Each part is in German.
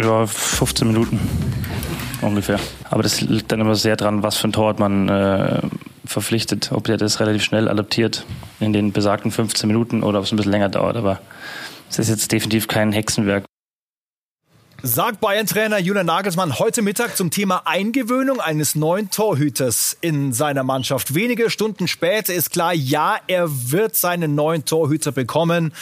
Ja, 15 Minuten ungefähr. Aber das liegt dann immer sehr dran, was für ein Torwart man äh, verpflichtet. Ob der das relativ schnell adaptiert in den besagten 15 Minuten oder ob es ein bisschen länger dauert. Aber es ist jetzt definitiv kein Hexenwerk. Sagt Bayern-Trainer Julian Nagelsmann heute Mittag zum Thema Eingewöhnung eines neuen Torhüters in seiner Mannschaft. Wenige Stunden später ist klar, ja, er wird seinen neuen Torhüter bekommen.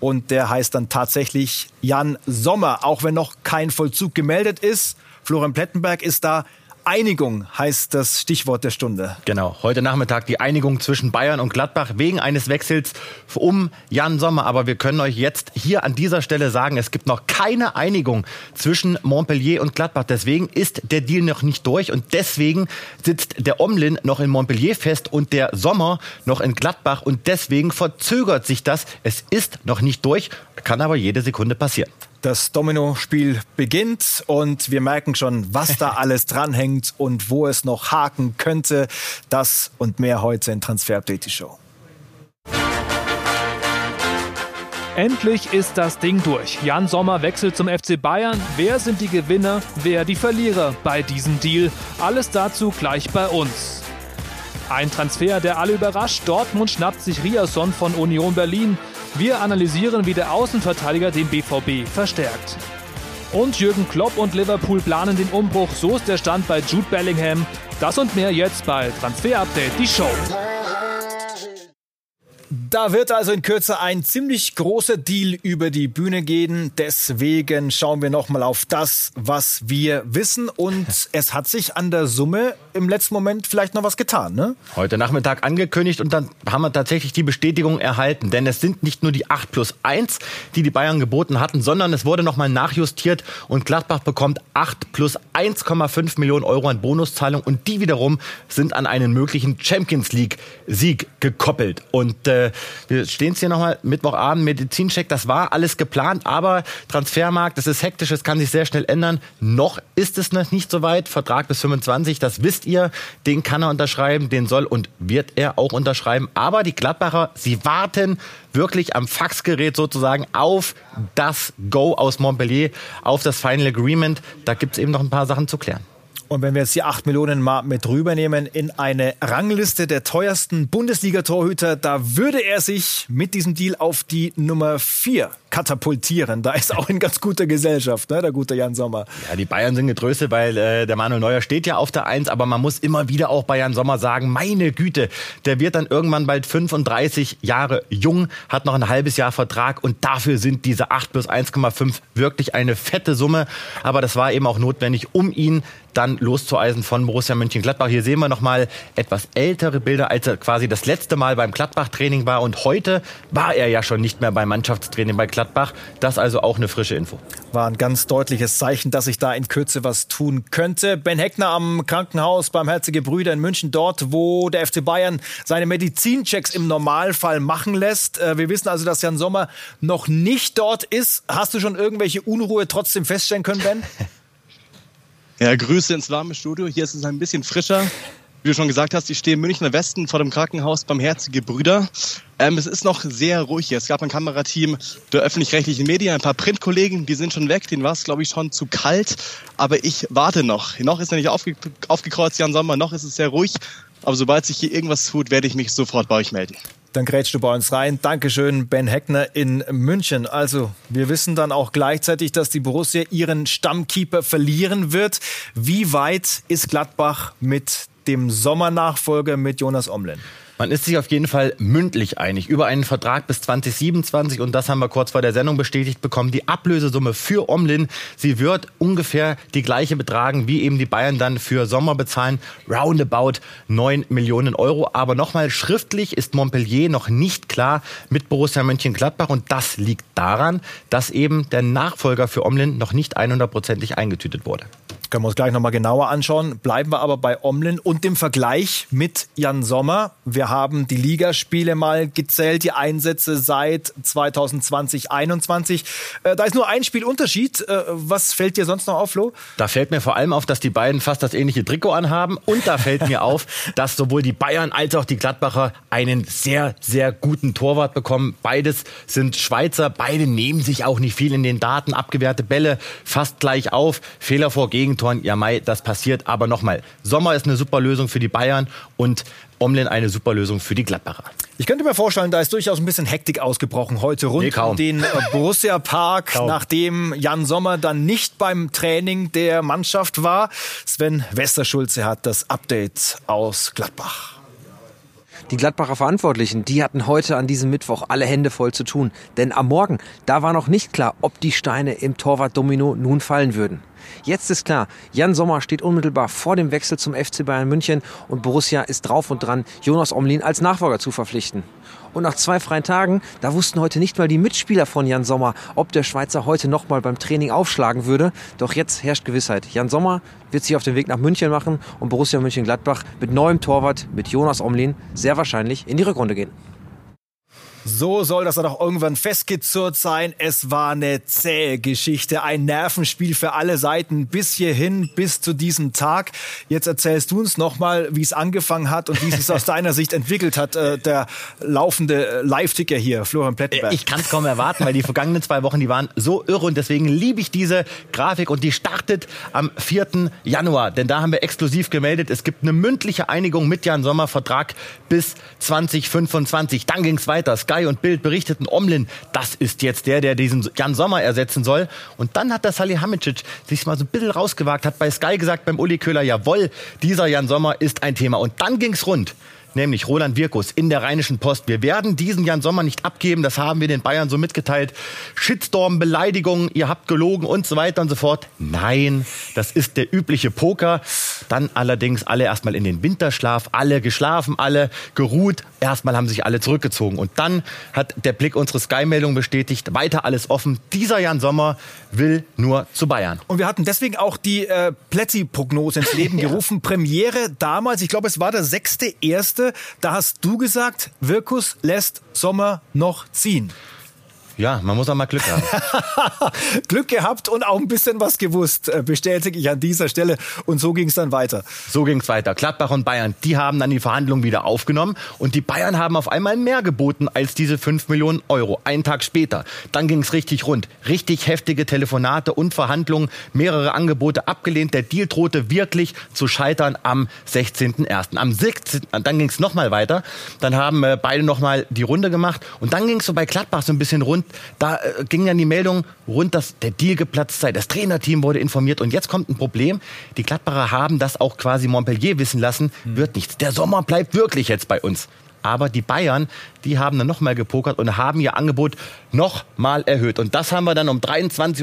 Und der heißt dann tatsächlich Jan Sommer, auch wenn noch kein Vollzug gemeldet ist. Florian Plettenberg ist da Einigung heißt das Stichwort der Stunde. Genau, heute Nachmittag die Einigung zwischen Bayern und Gladbach wegen eines Wechsels um Jan Sommer. Aber wir können euch jetzt hier an dieser Stelle sagen, es gibt noch keine Einigung zwischen Montpellier und Gladbach. Deswegen ist der Deal noch nicht durch und deswegen sitzt der Omlin noch in Montpellier fest und der Sommer noch in Gladbach und deswegen verzögert sich das. Es ist noch nicht durch, kann aber jede Sekunde passieren. Das Domino-Spiel beginnt und wir merken schon, was da alles dranhängt und wo es noch haken könnte. Das und mehr heute in Transfer Update Show. Endlich ist das Ding durch. Jan Sommer wechselt zum FC Bayern. Wer sind die Gewinner, wer die Verlierer bei diesem Deal? Alles dazu gleich bei uns. Ein Transfer, der alle überrascht. Dortmund schnappt sich Riasson von Union Berlin. Wir analysieren, wie der Außenverteidiger den BVB verstärkt. Und Jürgen Klopp und Liverpool planen den Umbruch. So ist der Stand bei Jude Bellingham. Das und mehr jetzt bei Transfer Update, die Show. Da wird also in Kürze ein ziemlich großer Deal über die Bühne gehen. Deswegen schauen wir nochmal auf das, was wir wissen. Und es hat sich an der Summe im letzten Moment vielleicht noch was getan, ne? Heute Nachmittag angekündigt und dann haben wir tatsächlich die Bestätigung erhalten. Denn es sind nicht nur die 8 plus 1, die die Bayern geboten hatten, sondern es wurde nochmal nachjustiert und Gladbach bekommt 8 plus 1,5 Millionen Euro an Bonuszahlung und die wiederum sind an einen möglichen Champions League Sieg gekoppelt. Und äh, wir stehen es hier nochmal, Mittwochabend, Medizincheck, das war alles geplant, aber Transfermarkt, das ist hektisch, es kann sich sehr schnell ändern. Noch ist es noch nicht so weit, Vertrag bis 25, das wisst ihr, den kann er unterschreiben, den soll und wird er auch unterschreiben. Aber die Gladbacher, sie warten wirklich am Faxgerät sozusagen auf das Go aus Montpellier, auf das Final Agreement. Da gibt es eben noch ein paar Sachen zu klären. Und wenn wir jetzt die 8 Millionen mal mit rübernehmen in eine Rangliste der teuersten Bundesliga-Torhüter, da würde er sich mit diesem Deal auf die Nummer 4 katapultieren. Da ist auch in ganz guter Gesellschaft, ne, der gute Jan Sommer. Ja, die Bayern sind getröstet, weil äh, der Manuel Neuer steht ja auf der 1, aber man muss immer wieder auch bei Jan Sommer sagen, meine Güte, der wird dann irgendwann bald 35 Jahre jung, hat noch ein halbes Jahr Vertrag und dafür sind diese 8 plus 1,5 wirklich eine fette Summe. Aber das war eben auch notwendig, um ihn dann loszueisen von Borussia Mönchengladbach. Hier sehen wir nochmal etwas ältere Bilder, als er quasi das letzte Mal beim Gladbach-Training war. Und heute war er ja schon nicht mehr beim Mannschaftstraining bei Gladbach. Das also auch eine frische Info. War ein ganz deutliches Zeichen, dass sich da in Kürze was tun könnte. Ben Heckner am Krankenhaus beim Herzige Brüder in München, dort, wo der FC Bayern seine Medizinchecks im Normalfall machen lässt. Äh, wir wissen also, dass Jan Sommer noch nicht dort ist. Hast du schon irgendwelche Unruhe trotzdem feststellen können, Ben? Ja, Grüße ins warme Studio. Hier ist es ein bisschen frischer. Wie du schon gesagt hast, ich stehe im Münchner Westen vor dem Krankenhaus beim Herzige Brüder. Ähm, es ist noch sehr ruhig hier. Es gab ein Kamerateam der öffentlich-rechtlichen Medien, ein paar Printkollegen, die sind schon weg. Denen war es, glaube ich, schon zu kalt. Aber ich warte noch. Noch ist er nicht aufge aufgekreuzt, Jan Sommer. Noch ist es sehr ruhig. Aber sobald sich hier irgendwas tut, werde ich mich sofort bei euch melden dann grätschst du bei uns rein. Dankeschön, Ben Heckner in München. Also, wir wissen dann auch gleichzeitig, dass die Borussia ihren Stammkeeper verlieren wird. Wie weit ist Gladbach mit dem Sommernachfolger mit Jonas Omlen? Man ist sich auf jeden Fall mündlich einig über einen Vertrag bis 2027 und das haben wir kurz vor der Sendung bestätigt bekommen. Die Ablösesumme für Omlin, sie wird ungefähr die gleiche betragen, wie eben die Bayern dann für Sommer bezahlen, roundabout 9 Millionen Euro. Aber nochmal schriftlich ist Montpellier noch nicht klar mit Borussia Mönchengladbach und das liegt daran, dass eben der Nachfolger für Omlin noch nicht 100%ig eingetütet wurde. Können wir uns gleich nochmal genauer anschauen. Bleiben wir aber bei Omlin und dem Vergleich mit Jan Sommer. Wir haben die Ligaspiele mal gezählt, die Einsätze seit 2020, 2021. Äh, da ist nur ein Spielunterschied. Äh, was fällt dir sonst noch auf, Flo? Da fällt mir vor allem auf, dass die beiden fast das ähnliche Trikot anhaben. Und da fällt mir auf, dass sowohl die Bayern als auch die Gladbacher einen sehr, sehr guten Torwart bekommen. Beides sind Schweizer. Beide nehmen sich auch nicht viel in den Daten. Abgewehrte Bälle fast gleich auf. Fehler vor Gegen Gegentoren, ja Mai, das passiert. Aber nochmal, Sommer ist eine super Lösung für die Bayern und Omlin eine super Lösung für die Gladbacher. Ich könnte mir vorstellen, da ist durchaus ein bisschen Hektik ausgebrochen heute rund nee, um den äh, Borussia Park, nachdem Jan Sommer dann nicht beim Training der Mannschaft war. Sven Westerschulze hat das Update aus Gladbach. Die Gladbacher Verantwortlichen, die hatten heute an diesem Mittwoch alle Hände voll zu tun. Denn am Morgen, da war noch nicht klar, ob die Steine im Torwart-Domino nun fallen würden. Jetzt ist klar, Jan Sommer steht unmittelbar vor dem Wechsel zum FC Bayern München und Borussia ist drauf und dran, Jonas Omlin als Nachfolger zu verpflichten. Und nach zwei freien Tagen, da wussten heute nicht mal die Mitspieler von Jan Sommer, ob der Schweizer heute nochmal beim Training aufschlagen würde. Doch jetzt herrscht Gewissheit. Jan Sommer wird sich auf den Weg nach München machen und Borussia München-Gladbach mit neuem Torwart, mit Jonas Omlin, sehr wahrscheinlich in die Rückrunde gehen. So soll das dann auch irgendwann festgezurrt sein. Es war eine zähe Geschichte, ein Nervenspiel für alle Seiten bis hierhin, bis zu diesem Tag. Jetzt erzählst du uns nochmal, wie es angefangen hat und wie es sich aus deiner Sicht entwickelt hat, äh, der laufende äh, Live-Ticker hier, Florian Plettenberg. Ich kann es kaum erwarten, weil die vergangenen zwei Wochen, die waren so irre und deswegen liebe ich diese Grafik und die startet am 4. Januar, denn da haben wir exklusiv gemeldet, es gibt eine mündliche Einigung mit Jan Sommer, Vertrag bis 2025. Dann ging es weiter. Sky Sky und Bild berichteten, Omlin, das ist jetzt der, der diesen Jan Sommer ersetzen soll. Und dann hat der Salihamidzic sich mal so ein bisschen rausgewagt, hat bei Sky gesagt, beim Uli Köhler, jawohl, dieser Jan Sommer ist ein Thema. Und dann ging's rund nämlich Roland Wirkus in der Rheinischen Post. Wir werden diesen Jan Sommer nicht abgeben, das haben wir den Bayern so mitgeteilt. Shitstorm, Beleidigungen, ihr habt gelogen und so weiter und so fort. Nein, das ist der übliche Poker. Dann allerdings alle erstmal in den Winterschlaf, alle geschlafen, alle geruht. Erstmal haben sich alle zurückgezogen. Und dann hat der Blick unsere Sky-Meldung bestätigt, weiter alles offen. Dieser Jan Sommer will nur zu Bayern. Und wir hatten deswegen auch die äh, Plätzi-Prognose ins Leben gerufen. Premiere damals, ich glaube, es war der sechste erste da hast du gesagt, Wirkus lässt Sommer noch ziehen. Ja, man muss auch mal Glück haben. Glück gehabt und auch ein bisschen was gewusst, äh, bestätige ich an dieser Stelle. Und so ging es dann weiter. So ging es weiter. Gladbach und Bayern, die haben dann die Verhandlungen wieder aufgenommen und die Bayern haben auf einmal mehr geboten als diese 5 Millionen Euro. Einen Tag später. Dann ging es richtig rund. Richtig heftige Telefonate und Verhandlungen, mehrere Angebote abgelehnt. Der Deal drohte wirklich zu scheitern am 16.01. Am 17. Dann ging es nochmal weiter. Dann haben äh, beide nochmal die Runde gemacht und dann ging es so bei Gladbach so ein bisschen rund da äh, ging dann die Meldung rund, dass der Deal geplatzt sei. Das Trainerteam wurde informiert. Und jetzt kommt ein Problem. Die Gladbacher haben das auch quasi Montpellier wissen lassen. Hm. Wird nichts. Der Sommer bleibt wirklich jetzt bei uns. Aber die Bayern, die haben dann nochmal gepokert und haben ihr Angebot nochmal erhöht. Und das haben wir dann um 23.18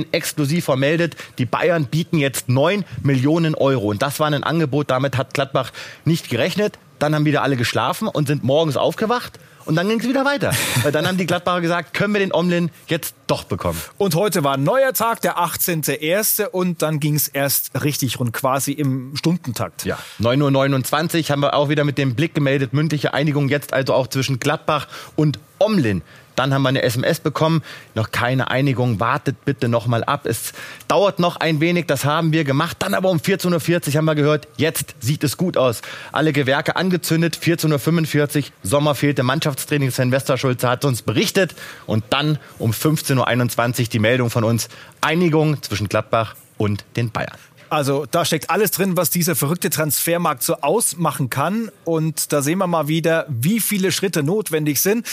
Uhr exklusiv vermeldet. Die Bayern bieten jetzt 9 Millionen Euro. Und das war ein Angebot, damit hat Gladbach nicht gerechnet. Dann haben wieder alle geschlafen und sind morgens aufgewacht und dann ging es wieder weiter. Weil dann haben die Gladbacher gesagt, können wir den Omlin jetzt doch bekommen. Und heute war ein neuer Tag, der 18.01. Und dann ging es erst richtig rund, quasi im Stundentakt. Ja, 9.29 Uhr haben wir auch wieder mit dem Blick gemeldet. Mündliche Einigung jetzt also auch zwischen Gladbach und Omlin. Dann haben wir eine SMS bekommen, noch keine Einigung, wartet bitte noch mal ab. Es dauert noch ein wenig, das haben wir gemacht. Dann aber um 14.40 Uhr haben wir gehört, jetzt sieht es gut aus. Alle Gewerke angezündet, 14.45 Uhr, Sommer fehlte Mannschaftstraining, Sven Westerschulze hat uns berichtet. Und dann um 15.21 Uhr die Meldung von uns, Einigung zwischen Gladbach und den Bayern. Also da steckt alles drin, was dieser verrückte Transfermarkt so ausmachen kann. Und da sehen wir mal wieder, wie viele Schritte notwendig sind.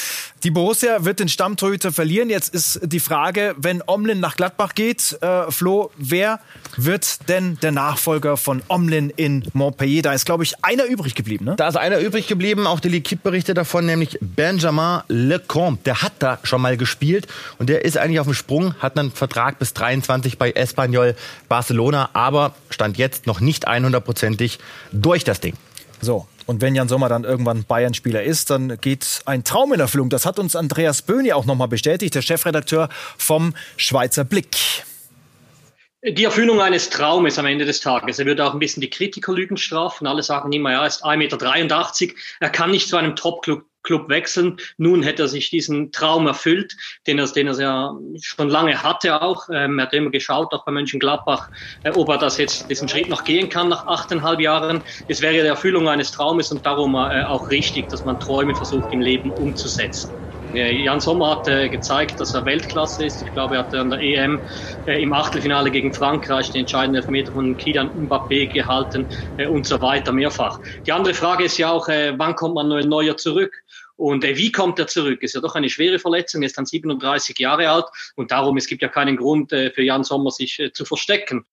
Die Borussia wird den Stammtorhüter verlieren. Jetzt ist die Frage, wenn Omlin nach Gladbach geht, äh, Flo, wer wird denn der Nachfolger von Omlin in Montpellier? Da ist, glaube ich, einer übrig geblieben. Ne? Da ist einer übrig geblieben. Auch die L'Equipe berichtet davon, nämlich Benjamin Lecomte. Der hat da schon mal gespielt und der ist eigentlich auf dem Sprung, hat einen Vertrag bis 23 bei Espanyol Barcelona. Aber Stand jetzt noch nicht 100%ig durch das Ding. So, und wenn Jan Sommer dann irgendwann Bayern-Spieler ist, dann geht ein Traum in Erfüllung. Das hat uns Andreas Böhni auch nochmal bestätigt, der Chefredakteur vom Schweizer Blick. Die Erfüllung eines Traumes am Ende des Tages. Er würde auch ein bisschen die Kritiker Lügen strafen. Alle sagen immer, ja, er ist 1,83 Meter. Er kann nicht zu einem Top-Club Club wechseln. Nun hätte er sich diesen Traum erfüllt, den er, den er ja schon lange hatte auch. Ähm, er hat immer geschaut, auch bei Mönchengladbach, äh, ob er das jetzt, diesen Schritt noch gehen kann nach achteinhalb Jahren. Es wäre die Erfüllung eines Traumes und darum äh, auch richtig, dass man Träume versucht im Leben umzusetzen. Jan Sommer hat äh, gezeigt, dass er Weltklasse ist. Ich glaube, er hat an der EM äh, im Achtelfinale gegen Frankreich den entscheidenden Elfmeter von Kylian Mbappé gehalten äh, und so weiter mehrfach. Die andere Frage ist ja auch, wann kommt man Neuer zurück? Und wie kommt er zurück? Ist ja doch eine schwere Verletzung, er ist dann 37 Jahre alt und darum, es gibt ja keinen Grund für Jan Sommer, sich zu verstecken.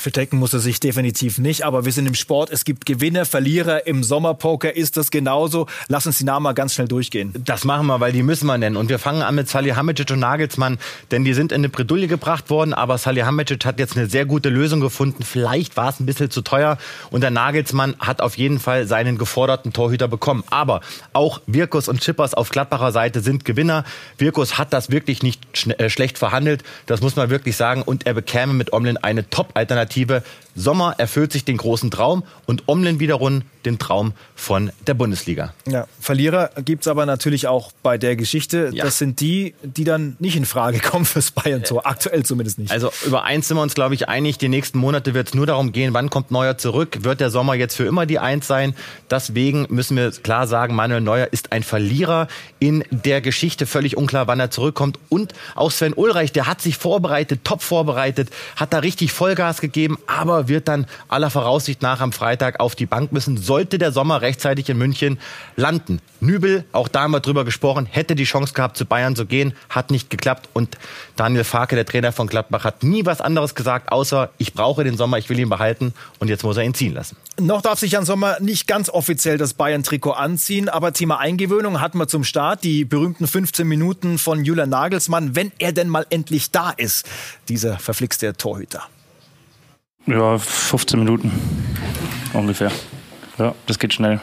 Verstecken muss er sich definitiv nicht, aber wir sind im Sport. Es gibt Gewinner, Verlierer. Im Sommerpoker ist das genauso. Lass uns die Namen mal ganz schnell durchgehen. Das machen wir, weil die müssen wir nennen. Und wir fangen an mit Salihamidzic und Nagelsmann, denn die sind in eine Bredouille gebracht worden, aber Salihamidzic hat jetzt eine sehr gute Lösung gefunden. Vielleicht war es ein bisschen zu teuer und der Nagelsmann hat auf jeden Fall seinen geforderten Torhüter bekommen. Aber auch Wirkus und Chippers auf Gladbacher Seite sind Gewinner. Wirkus hat das wirklich nicht äh, schlecht verhandelt, das muss man wirklich sagen. Und er bekäme mit Omlin eine Top-Alternative Alternative. Sommer erfüllt sich den großen Traum und Omlin wiederum den Traum von der Bundesliga. Ja, Verlierer gibt es aber natürlich auch bei der Geschichte. Ja. Das sind die, die dann nicht in Frage kommen fürs Bayern-Tor. Aktuell zumindest nicht. Also über eins sind wir uns, glaube ich, einig. Die nächsten Monate wird es nur darum gehen, wann kommt Neuer zurück. Wird der Sommer jetzt für immer die Eins sein? Deswegen müssen wir klar sagen, Manuel Neuer ist ein Verlierer in der Geschichte. Völlig unklar, wann er zurückkommt. Und auch Sven Ulreich, der hat sich vorbereitet, top vorbereitet, hat da richtig Vollgas gegeben, aber wird dann aller Voraussicht nach am Freitag auf die Bank müssen sollte der Sommer rechtzeitig in München landen. Nübel, auch da haben wir drüber gesprochen, hätte die Chance gehabt, zu Bayern zu gehen, hat nicht geklappt. Und Daniel Farke, der Trainer von Gladbach, hat nie was anderes gesagt, außer ich brauche den Sommer, ich will ihn behalten und jetzt muss er ihn ziehen lassen. Noch darf sich Jan Sommer nicht ganz offiziell das Bayern-Trikot anziehen, aber Thema Eingewöhnung hatten wir zum Start. Die berühmten 15 Minuten von Julian Nagelsmann, wenn er denn mal endlich da ist, dieser verflixte Torhüter. Ja, 15 Minuten ungefähr. Ja, das geht schnell.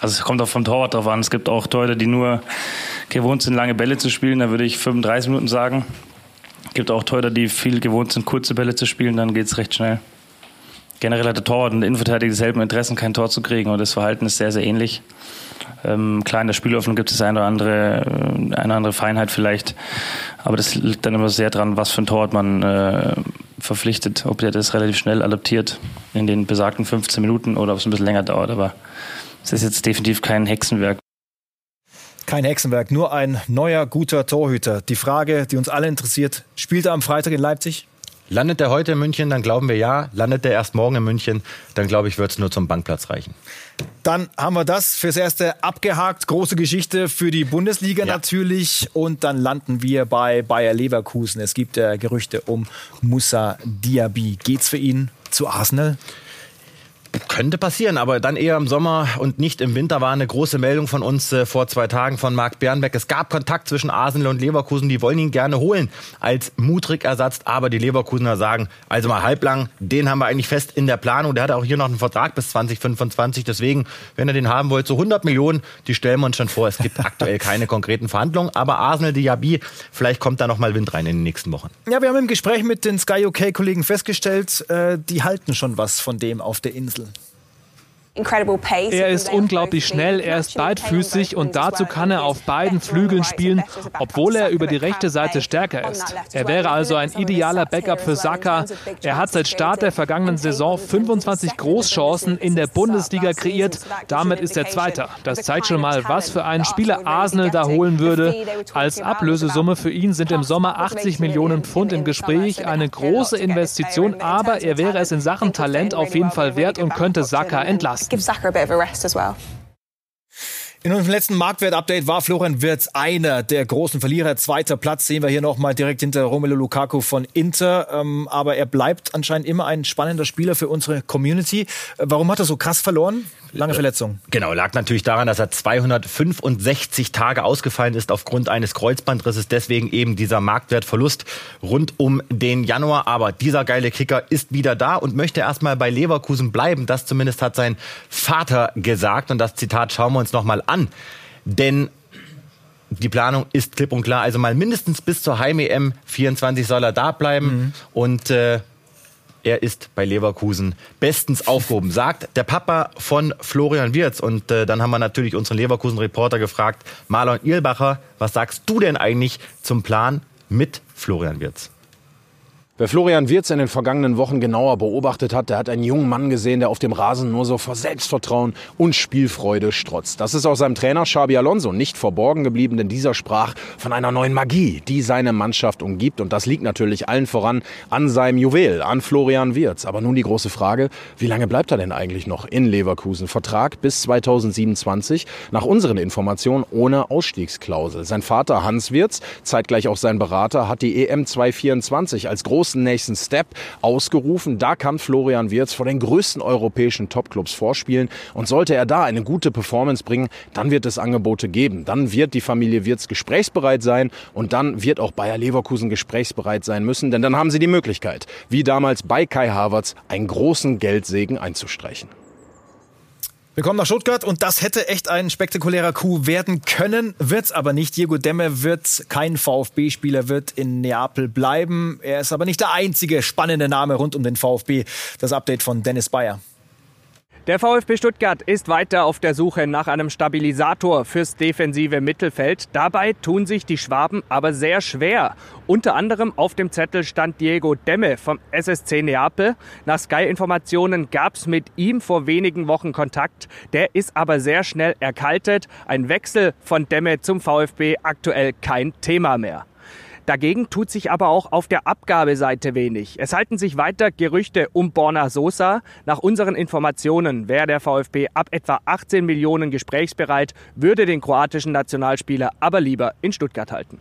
Also es kommt auch vom Torwart drauf an. Es gibt auch Torhüter, die nur gewohnt sind, lange Bälle zu spielen. Da würde ich 35 Minuten sagen. Es gibt auch Torhüter, die viel gewohnt sind, kurze Bälle zu spielen. Dann geht es recht schnell. Generell hat der Torwart und der Innenverteidiger dieselben Interessen, kein Tor zu kriegen. Und das Verhalten ist sehr, sehr ähnlich. Ähm, klar, in der Spielöffnung gibt es eine oder andere, äh, eine andere Feinheit vielleicht. Aber das liegt dann immer sehr dran, was für ein Torwart man äh, verpflichtet, ob der das relativ schnell adaptiert in den besagten 15 Minuten oder ob es ein bisschen länger dauert. Aber es ist jetzt definitiv kein Hexenwerk. Kein Hexenwerk, nur ein neuer, guter Torhüter. Die Frage, die uns alle interessiert, spielt er am Freitag in Leipzig? Landet er heute in München, dann glauben wir ja. Landet er erst morgen in München, dann glaube ich, wird es nur zum Bankplatz reichen. Dann haben wir das fürs Erste abgehakt. Große Geschichte für die Bundesliga ja. natürlich. Und dann landen wir bei Bayer Leverkusen. Es gibt äh, Gerüchte um Musa Diaby. Geht's für ihn zu Arsenal? Könnte passieren, aber dann eher im Sommer und nicht im Winter war eine große Meldung von uns äh, vor zwei Tagen von Marc Bernbeck. Es gab Kontakt zwischen Arsenal und Leverkusen, die wollen ihn gerne holen als Mutrig-Ersatz, aber die Leverkusener sagen, also mal halblang, den haben wir eigentlich fest in der Planung. Der hat auch hier noch einen Vertrag bis 2025, deswegen, wenn ihr den haben wollt, so 100 Millionen, die stellen wir uns schon vor. Es gibt aktuell keine konkreten Verhandlungen, aber Arsenal, Diaby, vielleicht kommt da noch mal Wind rein in den nächsten Wochen. Ja, wir haben im Gespräch mit den Sky UK-Kollegen festgestellt, äh, die halten schon was von dem auf der Insel. Er ist unglaublich schnell, er ist beidfüßig und dazu kann er auf beiden Flügeln spielen, obwohl er über die rechte Seite stärker ist. Er wäre also ein idealer Backup für Saka. Er hat seit Start der vergangenen Saison 25 Großchancen in der Bundesliga kreiert. Damit ist er Zweiter. Das zeigt schon mal, was für einen Spieler Arsenal da holen würde. Als Ablösesumme für ihn sind im Sommer 80 Millionen Pfund im Gespräch. Eine große Investition, aber er wäre es in Sachen Talent auf jeden Fall wert und könnte Saka entlasten give Saka a bit of a rest as well. In unserem letzten Marktwert-Update war Florian Wirtz einer der großen Verlierer. Zweiter Platz sehen wir hier nochmal direkt hinter Romelu Lukaku von Inter. Ähm, aber er bleibt anscheinend immer ein spannender Spieler für unsere Community. Äh, warum hat er so krass verloren? Lange Verletzung. Genau, lag natürlich daran, dass er 265 Tage ausgefallen ist aufgrund eines Kreuzbandrisses. Deswegen eben dieser Marktwertverlust rund um den Januar. Aber dieser geile Kicker ist wieder da und möchte erstmal bei Leverkusen bleiben. Das zumindest hat sein Vater gesagt. Und das Zitat schauen wir uns nochmal an. Denn die Planung ist klipp und klar. Also mal mindestens bis zur Heim-EM 24 soll er da bleiben. Mhm. Und äh, er ist bei Leverkusen bestens aufgehoben, sagt der Papa von Florian Wirz. Und äh, dann haben wir natürlich unseren Leverkusen-Reporter gefragt, Marlon Irlbacher, was sagst du denn eigentlich zum Plan mit Florian Wirz? Wer Florian Wirz in den vergangenen Wochen genauer beobachtet hat, der hat einen jungen Mann gesehen, der auf dem Rasen nur so vor Selbstvertrauen und Spielfreude strotzt. Das ist auch seinem Trainer Xabi Alonso nicht verborgen geblieben, denn dieser sprach von einer neuen Magie, die seine Mannschaft umgibt. Und das liegt natürlich allen voran an seinem Juwel, an Florian Wirz. Aber nun die große Frage, wie lange bleibt er denn eigentlich noch in Leverkusen? Vertrag bis 2027, nach unseren Informationen ohne Ausstiegsklausel. Sein Vater Hans Wirz, zeitgleich auch sein Berater, hat die EM 224 als großen großen nächsten Step ausgerufen. Da kann Florian Wirz vor den größten europäischen Topclubs vorspielen. Und sollte er da eine gute Performance bringen, dann wird es Angebote geben. Dann wird die Familie Wirz gesprächsbereit sein und dann wird auch Bayer Leverkusen gesprächsbereit sein müssen, denn dann haben sie die Möglichkeit, wie damals bei Kai Havertz, einen großen Geldsegen einzustreichen. Wir kommen nach Stuttgart und das hätte echt ein spektakulärer Coup werden können, wird's aber nicht. Diego Demme wird kein VfB-Spieler, wird in Neapel bleiben. Er ist aber nicht der einzige spannende Name rund um den VfB. Das Update von Dennis Bayer. Der VfB Stuttgart ist weiter auf der Suche nach einem Stabilisator fürs defensive Mittelfeld. Dabei tun sich die Schwaben aber sehr schwer. Unter anderem auf dem Zettel stand Diego Demme vom SSC Neapel. Nach Sky-Informationen gab es mit ihm vor wenigen Wochen Kontakt. Der ist aber sehr schnell erkaltet. Ein Wechsel von Demme zum VfB aktuell kein Thema mehr. Dagegen tut sich aber auch auf der Abgabeseite wenig. Es halten sich weiter Gerüchte um Borna Sosa. Nach unseren Informationen wäre der VfB ab etwa 18 Millionen gesprächsbereit, würde den kroatischen Nationalspieler aber lieber in Stuttgart halten.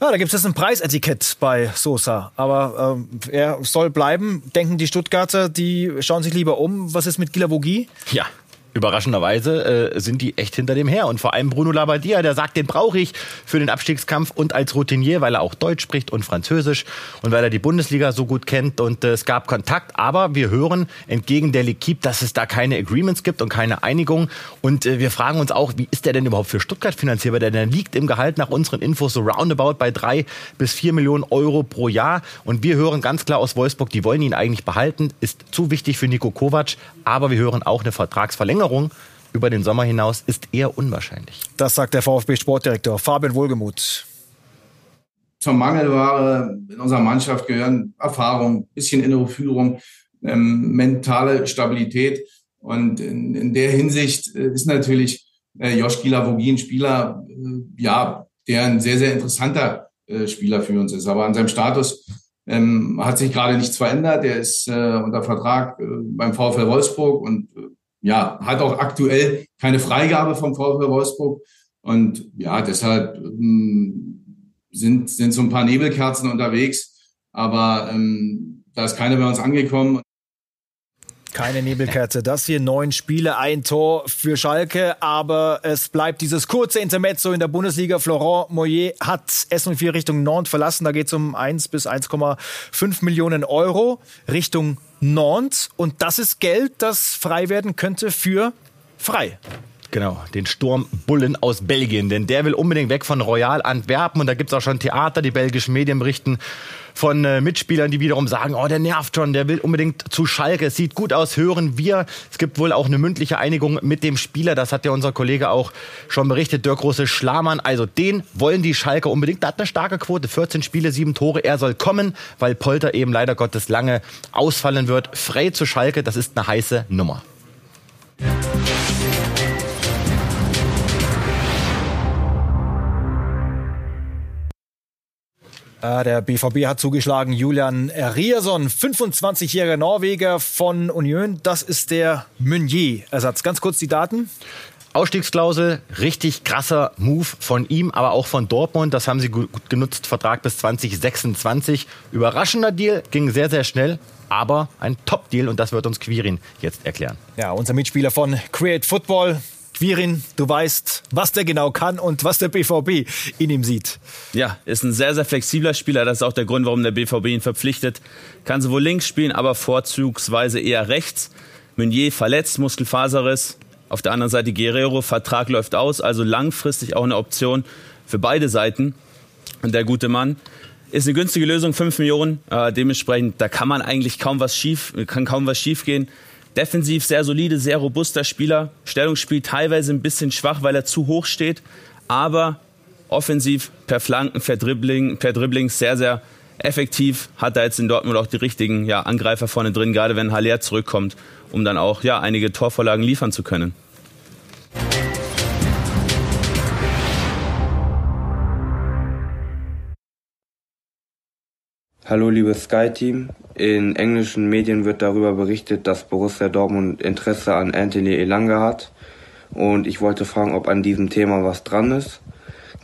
Ja, da gibt es jetzt ein Preisetikett bei Sosa, aber ähm, er soll bleiben. Denken die Stuttgarter, die schauen sich lieber um. Was ist mit Gilavogi? Ja, Überraschenderweise äh, sind die echt hinter dem her. Und vor allem Bruno Labbadia, der sagt, den brauche ich für den Abstiegskampf und als Routinier, weil er auch Deutsch spricht und Französisch und weil er die Bundesliga so gut kennt. Und äh, es gab Kontakt. Aber wir hören entgegen der L'Equipe, dass es da keine Agreements gibt und keine Einigung. Und äh, wir fragen uns auch, wie ist der denn überhaupt für Stuttgart finanzierbar? Der, der liegt im Gehalt nach unseren Infos so roundabout bei drei bis vier Millionen Euro pro Jahr. Und wir hören ganz klar aus Wolfsburg, die wollen ihn eigentlich behalten. Ist zu wichtig für Nico Kovac. Aber wir hören auch eine Vertragsverlängerung Verlängerung über den Sommer hinaus ist eher unwahrscheinlich. Das sagt der VfB-Sportdirektor Fabian Wohlgemuth. Zur Mangelware in unserer Mannschaft gehören Erfahrung, bisschen innere Führung, ähm, mentale Stabilität. Und in, in, der Hinsicht äh, ist natürlich äh, Joschki Lavogi ein Spieler, äh, ja, der ein sehr, sehr interessanter äh, Spieler für uns ist. Aber an seinem Status ähm, hat sich gerade nichts verändert. Er ist äh, unter Vertrag äh, beim VfL Wolfsburg und äh, ja, hat auch aktuell keine Freigabe vom VfL Wolfsburg. Und ja, deshalb ähm, sind, sind so ein paar Nebelkerzen unterwegs. Aber ähm, da ist keine bei uns angekommen. Keine Nebelkerze. Das hier neun Spiele, ein Tor für Schalke, aber es bleibt dieses kurze Intermezzo in der Bundesliga. Florent Moyer hat S04 Richtung Nantes verlassen. Da geht es um 1 bis 1,5 Millionen Euro Richtung Nantes. Und das ist Geld, das frei werden könnte für frei. Genau, den Sturmbullen aus Belgien, denn der will unbedingt weg von Royal Antwerpen und da gibt es auch schon Theater, die belgischen Medien berichten von äh, Mitspielern, die wiederum sagen, oh, der nervt schon, der will unbedingt zu Schalke, es sieht gut aus, hören wir. Es gibt wohl auch eine mündliche Einigung mit dem Spieler, das hat ja unser Kollege auch schon berichtet, Dirk Große Schlamann. Also den wollen die Schalke unbedingt, der hat eine starke Quote, 14 Spiele, 7 Tore, er soll kommen, weil Polter eben leider Gottes lange ausfallen wird. Frey zu Schalke, das ist eine heiße Nummer. Ah, der BVB hat zugeschlagen. Julian Rierson, 25-jähriger Norweger von Union. Das ist der Meunier-Ersatz. Ganz kurz die Daten. Ausstiegsklausel, richtig krasser Move von ihm, aber auch von Dortmund. Das haben sie gut genutzt. Vertrag bis 2026. Überraschender Deal, ging sehr, sehr schnell. Aber ein Top-Deal und das wird uns Quirin jetzt erklären. Ja, unser Mitspieler von Create Football, Quirin, du weißt, was der genau kann und was der BVB in ihm sieht. Ja, ist ein sehr, sehr flexibler Spieler. Das ist auch der Grund, warum der BVB ihn verpflichtet. Kann sowohl links spielen, aber vorzugsweise eher rechts. Meunier verletzt, Muskelfaserriss. Auf der anderen Seite Guerrero, Vertrag läuft aus, also langfristig auch eine Option für beide Seiten. Und der gute Mann ist eine günstige Lösung, 5 Millionen. Äh, dementsprechend, da kann man eigentlich kaum was schief, kann kaum was schief gehen. Defensiv sehr solide, sehr robuster Spieler. Stellungsspiel teilweise ein bisschen schwach, weil er zu hoch steht. Aber offensiv per Flanken, per Dribbling, per Dribbling sehr, sehr effektiv. Hat er jetzt in Dortmund auch die richtigen ja, Angreifer vorne drin, gerade wenn Haller zurückkommt, um dann auch ja, einige Torvorlagen liefern zu können. Hallo liebes Sky-Team. In englischen Medien wird darüber berichtet, dass Borussia Dortmund Interesse an Anthony Elanga hat. Und ich wollte fragen, ob an diesem Thema was dran ist.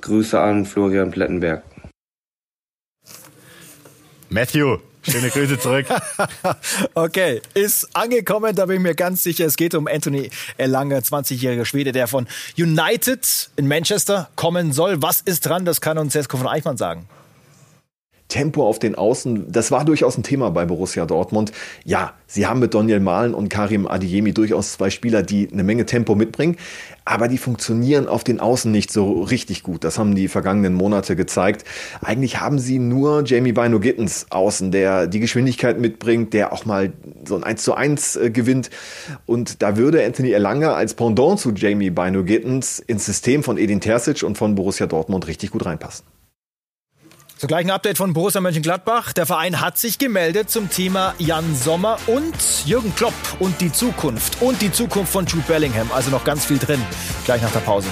Grüße an Florian Plettenberg. Matthew, schöne Grüße zurück. okay, ist angekommen, da bin ich mir ganz sicher. Es geht um Anthony Elanga, 20-jähriger Schwede, der von United in Manchester kommen soll. Was ist dran? Das kann uns Sesko von Eichmann sagen. Tempo auf den Außen, das war durchaus ein Thema bei Borussia Dortmund. Ja, sie haben mit Daniel Mahlen und Karim Adiemi durchaus zwei Spieler, die eine Menge Tempo mitbringen, aber die funktionieren auf den Außen nicht so richtig gut. Das haben die vergangenen Monate gezeigt. Eigentlich haben sie nur Jamie Bino Gittens außen, der die Geschwindigkeit mitbringt, der auch mal so ein 1 zu 1 äh, gewinnt. Und da würde Anthony Erlanger als Pendant zu Jamie Bino Gittens ins System von Edin Terzic und von Borussia Dortmund richtig gut reinpassen. Zugleich ein Update von Borussia Mönchengladbach. Der Verein hat sich gemeldet zum Thema Jan Sommer und Jürgen Klopp und die Zukunft und die Zukunft von Jude Bellingham. Also noch ganz viel drin. Gleich nach der Pause.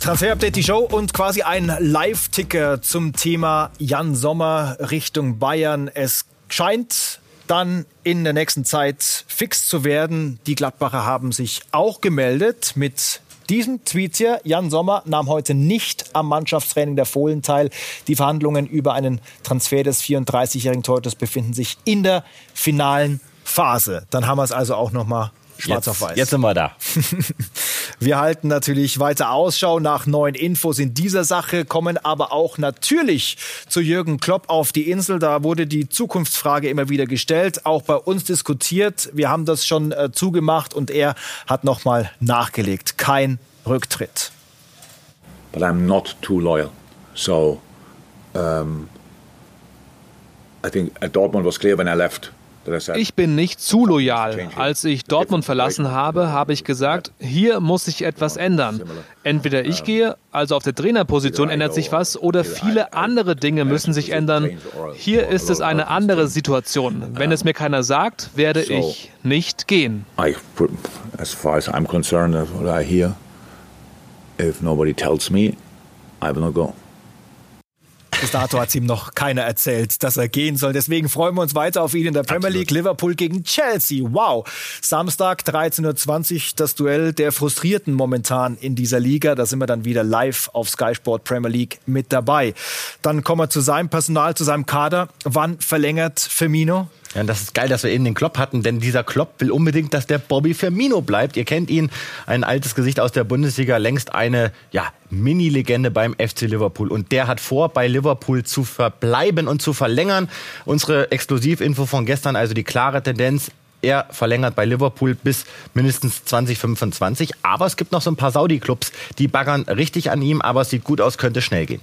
Transfer-Update, die Show und quasi ein Live-Ticker zum Thema Jan Sommer Richtung Bayern. Es scheint dann in der nächsten Zeit fix zu werden. Die Gladbacher haben sich auch gemeldet mit diesem Tweet hier. Jan Sommer nahm heute nicht am Mannschaftstraining der Fohlen teil. Die Verhandlungen über einen Transfer des 34-jährigen Torhüters befinden sich in der finalen Phase. Dann haben wir es also auch noch mal Schwarz jetzt, auf weiß. Jetzt sind wir da. wir halten natürlich weiter Ausschau nach neuen Infos in dieser Sache, kommen aber auch natürlich zu Jürgen Klopp auf die Insel. Da wurde die Zukunftsfrage immer wieder gestellt, auch bei uns diskutiert. Wir haben das schon äh, zugemacht und er hat nochmal nachgelegt. Kein Rücktritt. But I'm not too loyal. So um, I think at Dortmund was clear when I left ich bin nicht zu loyal. Als ich Dortmund verlassen habe, habe ich gesagt, hier muss sich etwas ändern. Entweder ich gehe, also auf der Trainerposition ändert sich was, oder viele andere Dinge müssen sich ändern. Hier ist es eine andere Situation. Wenn es mir keiner sagt, werde ich nicht gehen. As far as I'm concerned, what I hear, if nobody tells me, I will not go. Bis dato hat es ihm noch keiner erzählt, dass er gehen soll. Deswegen freuen wir uns weiter auf ihn in der Premier Absolut. League. Liverpool gegen Chelsea. Wow. Samstag 13.20 Uhr das Duell der Frustrierten momentan in dieser Liga. Da sind wir dann wieder live auf Sky Sport Premier League mit dabei. Dann kommen wir zu seinem Personal, zu seinem Kader. Wann verlängert Firmino? Ja, und das ist geil, dass wir eben den Klopp hatten, denn dieser Klopp will unbedingt, dass der Bobby Firmino bleibt. Ihr kennt ihn, ein altes Gesicht aus der Bundesliga, längst eine ja, Mini-Legende beim FC Liverpool. Und der hat vor, bei Liverpool zu verbleiben und zu verlängern. Unsere Exklusivinfo von gestern, also die klare Tendenz, er verlängert bei Liverpool bis mindestens 2025. Aber es gibt noch so ein paar Saudi-Clubs, die baggern richtig an ihm, aber es sieht gut aus, könnte schnell gehen.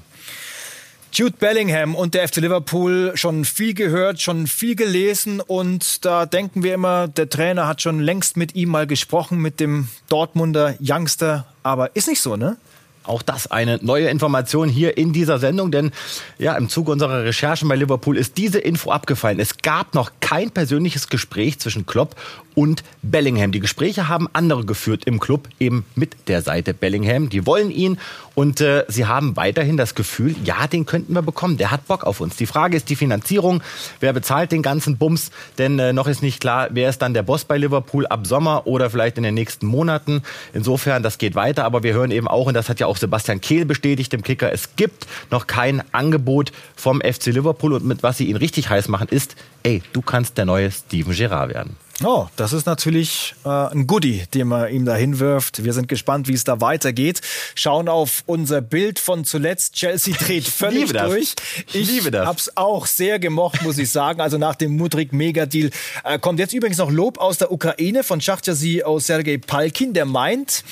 Jude Bellingham und der FC Liverpool schon viel gehört, schon viel gelesen und da denken wir immer, der Trainer hat schon längst mit ihm mal gesprochen, mit dem Dortmunder Youngster, aber ist nicht so, ne? Auch das eine neue Information hier in dieser Sendung, denn ja, im Zuge unserer Recherchen bei Liverpool ist diese Info abgefallen. Es gab noch kein persönliches Gespräch zwischen Klopp und Bellingham. Die Gespräche haben andere geführt im Club, eben mit der Seite Bellingham. Die wollen ihn und äh, sie haben weiterhin das Gefühl, ja, den könnten wir bekommen. Der hat Bock auf uns. Die Frage ist die Finanzierung. Wer bezahlt den ganzen Bums? Denn äh, noch ist nicht klar, wer ist dann der Boss bei Liverpool ab Sommer oder vielleicht in den nächsten Monaten. Insofern, das geht weiter. Aber wir hören eben auch, und das hat ja auch Sebastian Kehl bestätigt im Kicker, es gibt noch kein Angebot vom FC Liverpool. Und mit was sie ihn richtig heiß machen, ist, ey, du kannst der neue Steven Gerrard werden. Oh, das ist natürlich äh, ein Goodie, den man ihm da hinwirft. Wir sind gespannt, wie es da weitergeht. Schauen auf unser Bild von zuletzt. Chelsea dreht völlig liebe das. durch. Ich liebe das. hab's auch sehr gemocht, muss ich sagen. Also nach dem Mudrik Megadeal äh, kommt jetzt übrigens noch Lob aus der Ukraine von Schachtja aus Sergei Palkin, der meint,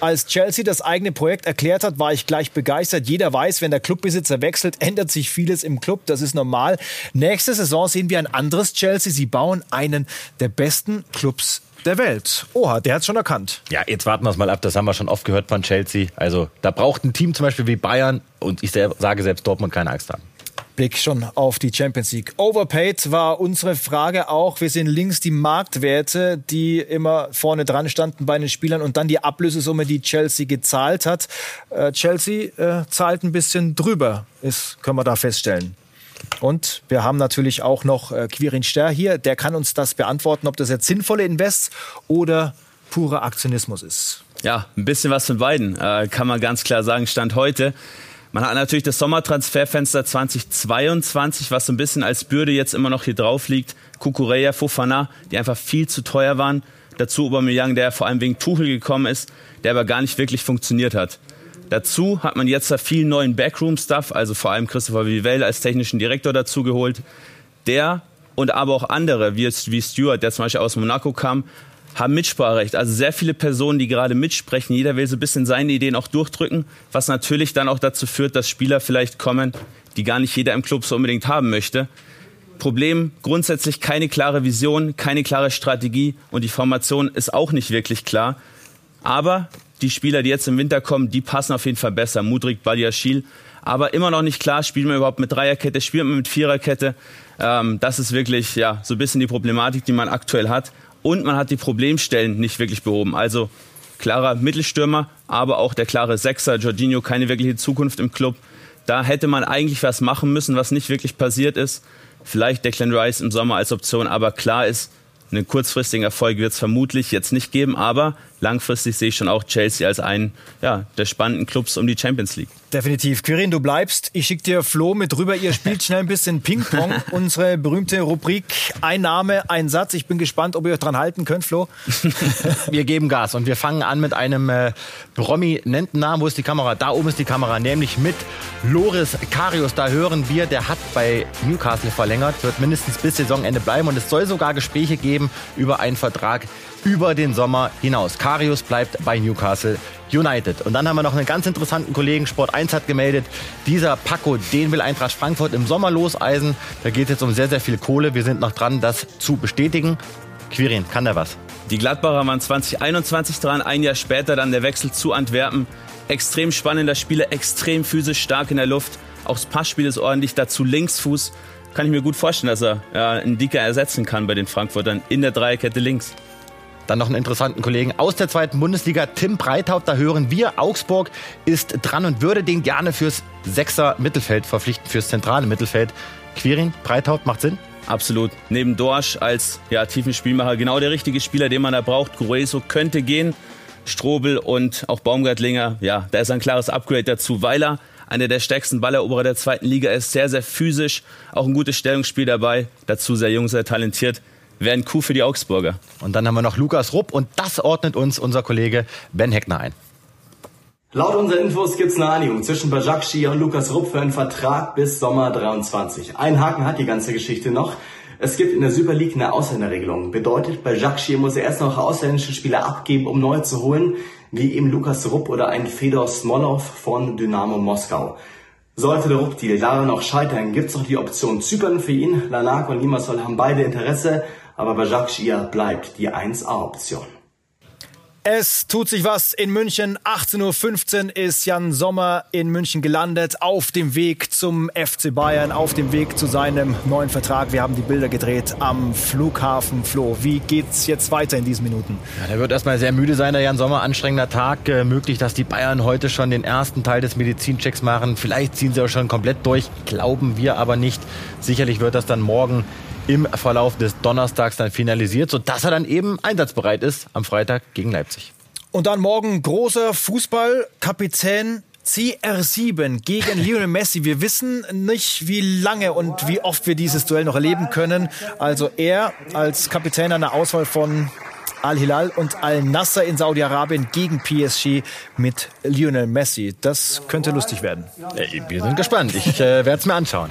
als Chelsea das eigene Projekt erklärt hat, war ich gleich begeistert. Jeder weiß, wenn der Clubbesitzer wechselt, ändert sich vieles im Club. Das ist normal. Nächste Saison sehen wir ein anderes Chelsea. Sie bauen einen der besten Clubs der Welt. Oha, der hat's schon erkannt. Ja, jetzt warten wir es mal ab. Das haben wir schon oft gehört von Chelsea. Also da braucht ein Team zum Beispiel wie Bayern und ich sage selbst Dortmund keine Angst haben. Blick schon auf die Champions League. Overpaid war unsere Frage auch. Wir sehen links die Marktwerte, die immer vorne dran standen bei den Spielern und dann die Ablösesumme, die Chelsea gezahlt hat. Äh, Chelsea äh, zahlt ein bisschen drüber, ist, können wir da feststellen. Und wir haben natürlich auch noch äh, Quirin Ster hier. Der kann uns das beantworten, ob das jetzt sinnvolle Invests oder purer Aktionismus ist. Ja, ein bisschen was von beiden, äh, kann man ganz klar sagen, Stand heute. Man hat natürlich das Sommertransferfenster 2022, was so ein bisschen als Bürde jetzt immer noch hier drauf liegt. Kukureya, Fofana, die einfach viel zu teuer waren. Dazu Aubameyang, der vor allem wegen Tuchel gekommen ist, der aber gar nicht wirklich funktioniert hat. Dazu hat man jetzt da viel neuen Backroom-Stuff, also vor allem Christopher Vivell als technischen Direktor dazu geholt. Der und aber auch andere, wie, wie Stuart, der zum Beispiel aus Monaco kam, haben Mitspracherecht. Also sehr viele Personen, die gerade mitsprechen. Jeder will so ein bisschen seine Ideen auch durchdrücken, was natürlich dann auch dazu führt, dass Spieler vielleicht kommen, die gar nicht jeder im Club so unbedingt haben möchte. Problem grundsätzlich keine klare Vision, keine klare Strategie und die Formation ist auch nicht wirklich klar. Aber die Spieler, die jetzt im Winter kommen, die passen auf jeden Fall besser. Mudrik, Badiashil. Aber immer noch nicht klar, spielen wir überhaupt mit Dreierkette, spielen wir mit Viererkette. Ähm, das ist wirklich ja, so ein bisschen die Problematik, die man aktuell hat. Und man hat die Problemstellen nicht wirklich behoben. Also klarer Mittelstürmer, aber auch der klare Sechser, Jorginho, keine wirkliche Zukunft im Club. Da hätte man eigentlich was machen müssen, was nicht wirklich passiert ist. Vielleicht Declan Rice im Sommer als Option, aber klar ist, einen kurzfristigen Erfolg wird es vermutlich jetzt nicht geben, aber langfristig sehe ich schon auch Chelsea als einen ja, der spannenden Clubs um die Champions League. Definitiv. Quirin, du bleibst. Ich schicke dir Flo mit rüber. Ihr spielt schnell ein bisschen Ping-Pong. Unsere berühmte Rubrik Ein Name, ein Satz. Ich bin gespannt, ob ihr euch dran halten könnt, Flo. Wir geben Gas und wir fangen an mit einem äh, prominenten Namen. Wo ist die Kamera? Da oben ist die Kamera, nämlich mit Loris Karius. Da hören wir, der hat bei Newcastle verlängert, wird mindestens bis Saisonende bleiben und es soll sogar Gespräche geben über einen Vertrag über den Sommer hinaus. Karius bleibt bei Newcastle United. Und dann haben wir noch einen ganz interessanten Kollegen, Sport 1 hat gemeldet, dieser Paco, den will Eintracht Frankfurt im Sommer loseisen. Da geht es jetzt um sehr, sehr viel Kohle. Wir sind noch dran, das zu bestätigen. Quirin, kann der was? Die Gladbacher waren 2021 dran, ein Jahr später dann der Wechsel zu Antwerpen. Extrem spannender Spieler, extrem physisch stark in der Luft. Auch das Passspiel ist ordentlich, dazu Linksfuß. Kann ich mir gut vorstellen, dass er ja, einen Dicker ersetzen kann bei den Frankfurtern in der Dreierkette links. Dann noch einen interessanten Kollegen aus der zweiten Bundesliga, Tim Breithaupt. Da hören wir, Augsburg ist dran und würde den gerne fürs Sechser Mittelfeld verpflichten, fürs zentrale Mittelfeld. Quirin, Breithaupt macht Sinn? Absolut. Neben Dorsch als ja, tiefen Spielmacher genau der richtige Spieler, den man da braucht. Gureso könnte gehen. Strobel und auch Baumgartlinger, ja, da ist ein klares Upgrade dazu, weil er einer der stärksten Balleroberer der zweiten Liga ist. Sehr, sehr physisch, auch ein gutes Stellungsspiel dabei. Dazu sehr jung, sehr talentiert. Wäre ein Coup für die Augsburger. Und dann haben wir noch Lukas Rupp und das ordnet uns unser Kollege Ben Heckner ein. Laut unseren Infos gibt es eine Einigung zwischen Bajak Shia und Lukas Rupp für einen Vertrag bis Sommer 23. Ein Haken hat die ganze Geschichte noch. Es gibt in der Super League eine Ausländerregelung. Bedeutet, Bajak Shia muss er erst noch ausländische Spieler abgeben, um neu zu holen, wie eben Lukas Rupp oder ein Fedor Smolov von Dynamo Moskau. Sollte der Rupp-Deal daran noch scheitern, gibt es noch die Option Zypern für ihn. Lanak und Limassol haben beide Interesse, aber Bajak Shia bleibt die 1A-Option. Es tut sich was in München. 18.15 Uhr ist Jan Sommer in München gelandet, auf dem Weg zum FC Bayern, auf dem Weg zu seinem neuen Vertrag. Wir haben die Bilder gedreht am Flughafen Flo. Wie geht's jetzt weiter in diesen Minuten? Ja, der wird erstmal sehr müde sein, der Jan Sommer. Anstrengender Tag. Äh, möglich, dass die Bayern heute schon den ersten Teil des Medizinchecks machen. Vielleicht ziehen sie auch schon komplett durch. Glauben wir aber nicht. Sicherlich wird das dann morgen im Verlauf des Donnerstags dann finalisiert, sodass er dann eben einsatzbereit ist am Freitag gegen Leipzig. Und dann morgen großer Fußball. Kapitän CR7 gegen Lionel Messi. Wir wissen nicht, wie lange und wie oft wir dieses Duell noch erleben können. Also er als Kapitän einer Auswahl von Al-Hilal und Al-Nasser in Saudi-Arabien gegen PSG mit Lionel Messi. Das könnte lustig werden. Wir sind gespannt. Ich äh, werde es mir anschauen.